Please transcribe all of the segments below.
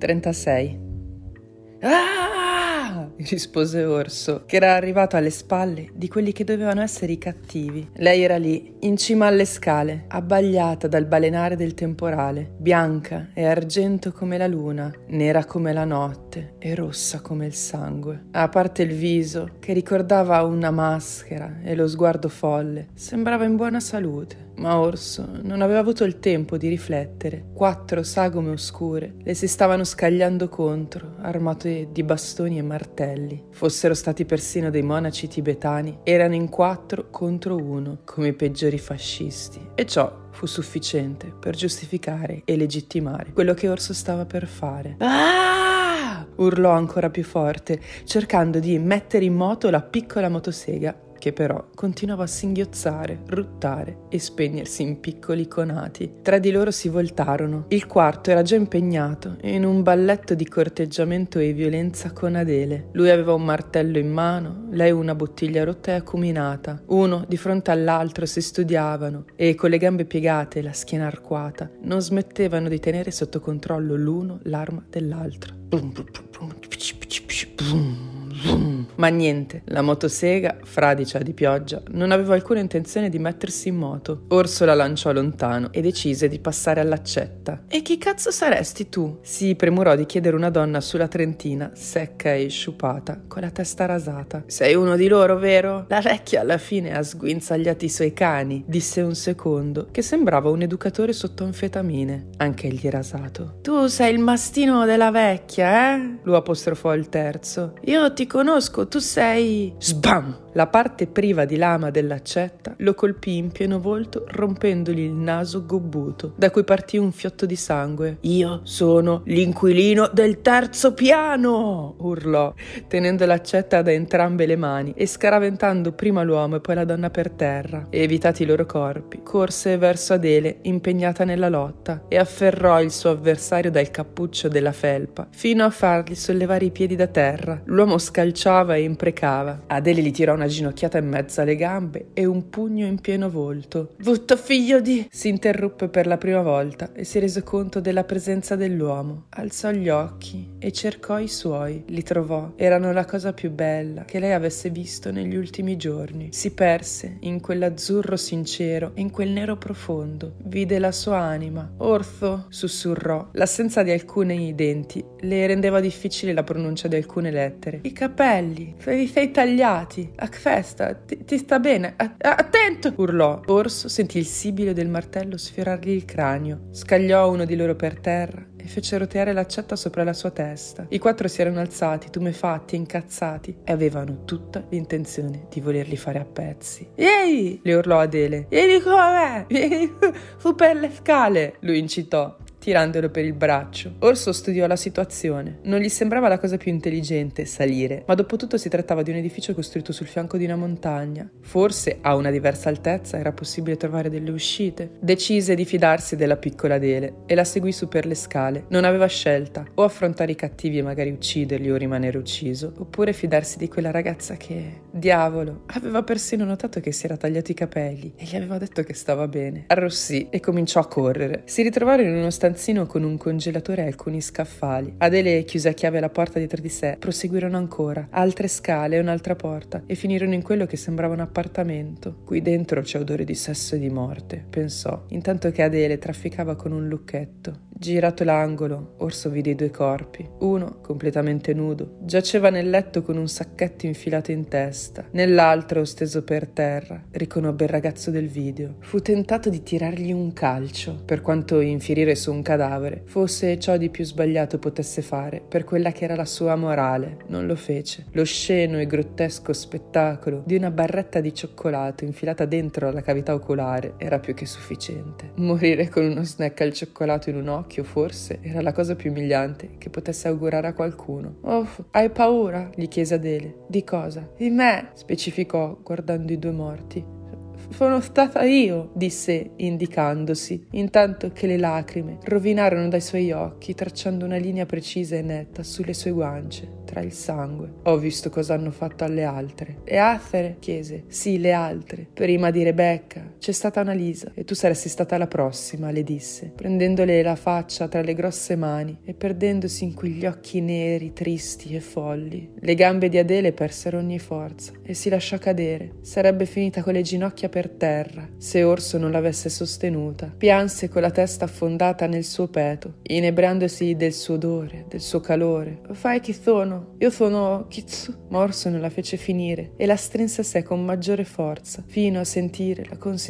36. Ah! rispose Orso, che era arrivato alle spalle di quelli che dovevano essere i cattivi. Lei era lì, in cima alle scale, abbagliata dal balenare del temporale, bianca e argento come la luna, nera come la notte e rossa come il sangue. A parte il viso, che ricordava una maschera e lo sguardo folle, sembrava in buona salute. Ma Orso non aveva avuto il tempo di riflettere. Quattro sagome oscure le si stavano scagliando contro, armate di bastoni e martelli. Fossero stati persino dei monaci tibetani, erano in quattro contro uno, come i peggiori fascisti. E ciò fu sufficiente per giustificare e legittimare quello che Orso stava per fare. Ah! urlò ancora più forte, cercando di mettere in moto la piccola motosega che però continuava a singhiozzare, ruttare e spegnersi in piccoli conati. Tra di loro si voltarono. Il quarto era già impegnato in un balletto di corteggiamento e violenza con Adele. Lui aveva un martello in mano, lei una bottiglia rotta e acuminata. Uno di fronte all'altro si studiavano e con le gambe piegate e la schiena arcuata non smettevano di tenere sotto controllo l'uno l'arma dell'altro. Bum, bum, bum, ma niente, la motosega, fradicia di pioggia, non aveva alcuna intenzione di mettersi in moto. Orso la lanciò lontano e decise di passare all'accetta. E chi cazzo saresti tu? Si premurò di chiedere una donna sulla trentina, secca e sciupata, con la testa rasata. Sei uno di loro, vero? La vecchia alla fine ha sguinzagliato i suoi cani, disse un secondo, che sembrava un educatore sotto anfetamine. Anche egli rasato. Tu sei il mastino della vecchia, eh? Lo apostrofò il terzo. Io ti conosco, tu sei... Sbam! La parte priva di lama dell'accetta lo colpì in pieno volto rompendogli il naso gobbuto, da cui partì un fiotto di sangue. Io sono l'inquilino del terzo piano! urlò, tenendo l'accetta da entrambe le mani e scaraventando prima l'uomo e poi la donna per terra. Evitati i loro corpi, corse verso Adele, impegnata nella lotta, e afferrò il suo avversario dal cappuccio della felpa, fino a fargli sollevare i piedi da terra. L'uomo scalciava e imprecava. Adele gli tirò una ginocchiata in mezzo alle gambe e un pugno in pieno volto. Brutto figlio di... si interruppe per la prima volta e si rese conto della presenza dell'uomo. Alzò gli occhi e cercò i suoi. Li trovò. Erano la cosa più bella che lei avesse visto negli ultimi giorni. Si perse in quell'azzurro sincero e in quel nero profondo. Vide la sua anima. Orzo, sussurrò. L'assenza di alcuni denti le rendeva difficile la pronuncia di alcune lettere. I capelli, li sei tagliati. A festa, ti, ti sta bene? attento! urlò. Orso sentì il sibilo del martello sfiorargli il cranio. Scagliò uno di loro per terra e fece roteare l'accetta sopra la sua testa. I quattro si erano alzati, tumefatti, incazzati, e avevano tutta l'intenzione di volerli fare a pezzi. Ehi! le urlò Adele. Vieni con me! Vieni su per le scale! Lui incitò tirandolo per il braccio. Orso studiò la situazione. Non gli sembrava la cosa più intelligente salire, ma dopo tutto si trattava di un edificio costruito sul fianco di una montagna. Forse a una diversa altezza era possibile trovare delle uscite. Decise di fidarsi della piccola Adele e la seguì su per le scale. Non aveva scelta, o affrontare i cattivi e magari ucciderli o rimanere ucciso, oppure fidarsi di quella ragazza che, diavolo, aveva persino notato che si era tagliato i capelli e gli aveva detto che stava bene. Arrossì e cominciò a correre. Si ritrovarono in uno stanzino stanzino con un congelatore e alcuni scaffali. Adele chiuse a chiave la porta dietro di sé. Proseguirono ancora, altre scale e un'altra porta, e finirono in quello che sembrava un appartamento. Qui dentro c'è odore di sesso e di morte, pensò, intanto che Adele trafficava con un lucchetto. Girato l'angolo, Orso vide i due corpi. Uno, completamente nudo, giaceva nel letto con un sacchetto infilato in testa. Nell'altro, steso per terra, riconobbe il ragazzo del video. Fu tentato di tirargli un calcio, per quanto infierire su un cadavere fosse ciò di più sbagliato potesse fare per quella che era la sua morale. Non lo fece. Lo sceno e grottesco spettacolo di una barretta di cioccolato infilata dentro la cavità oculare era più che sufficiente. Morire con uno snack al cioccolato in un occhio, forse, era la cosa più umiliante che potesse augurare a qualcuno. Oh, hai paura? gli chiese Adele. Di cosa? Di me, specificò, guardando i due morti. Sono stata io, disse indicandosi, intanto che le lacrime rovinarono dai suoi occhi, tracciando una linea precisa e netta sulle sue guance. tra il sangue. Ho visto cosa hanno fatto alle altre. Le altre? chiese. Sì, le altre. Prima di Rebecca c'è stata una Lisa e tu saresti stata la prossima, le disse, prendendole la faccia tra le grosse mani e perdendosi in quegli occhi neri, tristi e folli. Le gambe di Adele persero ogni forza e si lasciò cadere. Sarebbe finita con le ginocchia per terra se Orso non l'avesse sostenuta. Pianse con la testa affondata nel suo petto, inebrandosi del suo odore, del suo calore. Fai chi sono? Io sono Kitsu. Ma Orso non la fece finire e la strinse a sé con maggiore forza, fino a sentire la consistenza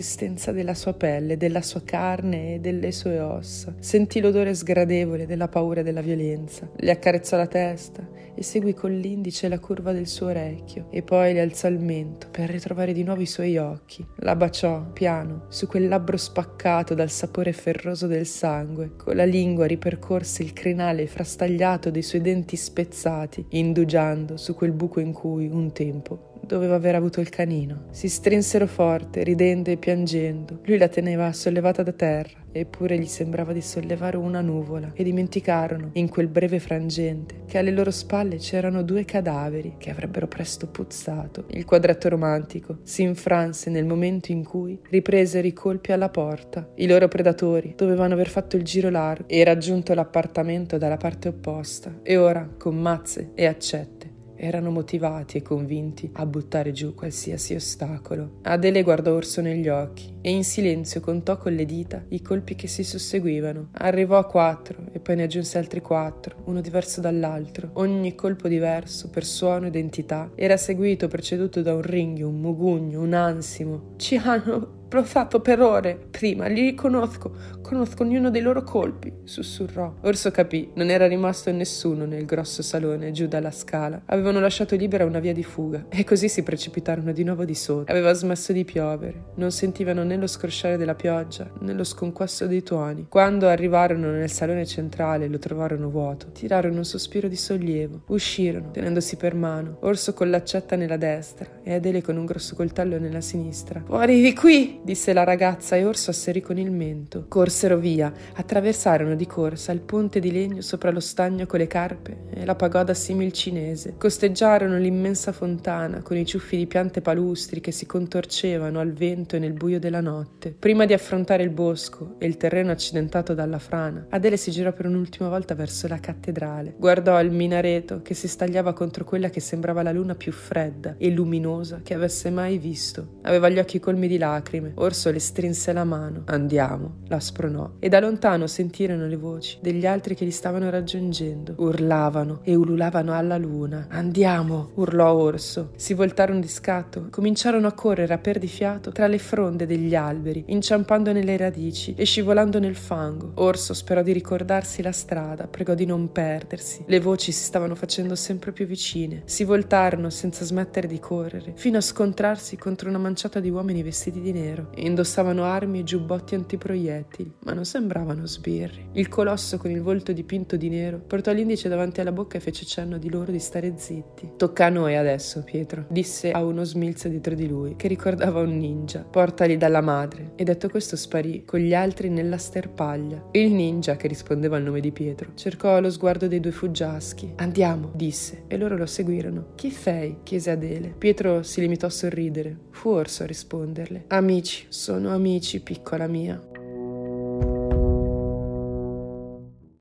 della sua pelle, della sua carne e delle sue ossa. Sentì l'odore sgradevole della paura e della violenza. Le accarezzò la testa e seguì con l'indice la curva del suo orecchio e poi le alzò il mento per ritrovare di nuovo i suoi occhi. La baciò piano su quel labbro spaccato dal sapore ferroso del sangue. Con la lingua ripercorse il crinale frastagliato dei suoi denti spezzati, indugiando su quel buco in cui un tempo doveva aver avuto il canino. Si strinsero forte, ridendo e piangendo. Lui la teneva sollevata da terra, eppure gli sembrava di sollevare una nuvola, e dimenticarono, in quel breve frangente, che alle loro spalle c'erano due cadaveri che avrebbero presto puzzato. Il quadretto romantico si infranse nel momento in cui ripresero i colpi alla porta. I loro predatori dovevano aver fatto il giro largo e raggiunto l'appartamento dalla parte opposta, e ora, con mazze e accette, erano motivati e convinti a buttare giù qualsiasi ostacolo. Adele guardò Orso negli occhi e in silenzio contò con le dita i colpi che si susseguivano. Arrivò a quattro e poi ne aggiunse altri quattro, uno diverso dall'altro. Ogni colpo diverso, per suono ed entità, era seguito preceduto da un ringhio, un mugugno, un ansimo. Ci hanno L'ho fatto per ore prima, li riconosco, conosco ognuno dei loro colpi, sussurrò. Orso capì, non era rimasto nessuno nel grosso salone giù dalla scala. Avevano lasciato libera una via di fuga e così si precipitarono di nuovo di sotto. Aveva smesso di piovere, non sentivano né lo scrosciare della pioggia né lo sconquasso dei tuoni. Quando arrivarono nel salone centrale e lo trovarono vuoto, tirarono un sospiro di sollievo. Uscirono, tenendosi per mano, Orso con l'accetta nella destra e Adele con un grosso coltello nella sinistra. Fuori di qui! Disse la ragazza e Orso asserì con il mento. Corsero via, attraversarono di corsa il ponte di legno sopra lo stagno con le carpe e la pagoda simil cinese. Costeggiarono l'immensa fontana con i ciuffi di piante palustri che si contorcevano al vento e nel buio della notte. Prima di affrontare il bosco e il terreno accidentato dalla frana, Adele si girò per un'ultima volta verso la cattedrale. Guardò il minareto che si stagliava contro quella che sembrava la luna più fredda e luminosa che avesse mai visto. Aveva gli occhi colmi di lacrime Orso le strinse la mano. Andiamo, la spronò. E da lontano sentirono le voci degli altri che li stavano raggiungendo. Urlavano e ululavano alla luna. Andiamo, urlò Orso. Si voltarono di scatto, cominciarono a correre a perdifiato tra le fronde degli alberi, inciampando nelle radici e scivolando nel fango. Orso sperò di ricordarsi la strada, pregò di non perdersi. Le voci si stavano facendo sempre più vicine. Si voltarono senza smettere di correre, fino a scontrarsi contro una manciata di uomini vestiti di nero nero. Indossavano armi e giubbotti antiproiettili, ma non sembravano sbirri. Il colosso con il volto dipinto di nero portò l'indice davanti alla bocca e fece cenno di loro di stare zitti. Tocca a noi adesso, Pietro, disse a uno smilzo dietro di lui, che ricordava un ninja. Portali dalla madre. E detto questo sparì con gli altri nella sterpaglia. Il ninja, che rispondeva al nome di Pietro, cercò lo sguardo dei due fuggiaschi. Andiamo, disse, e loro lo seguirono. Chi sei? chiese Adele. Pietro si limitò a sorridere. Fu Orso a risponderle. Amici Amici, sono amici, piccola mia.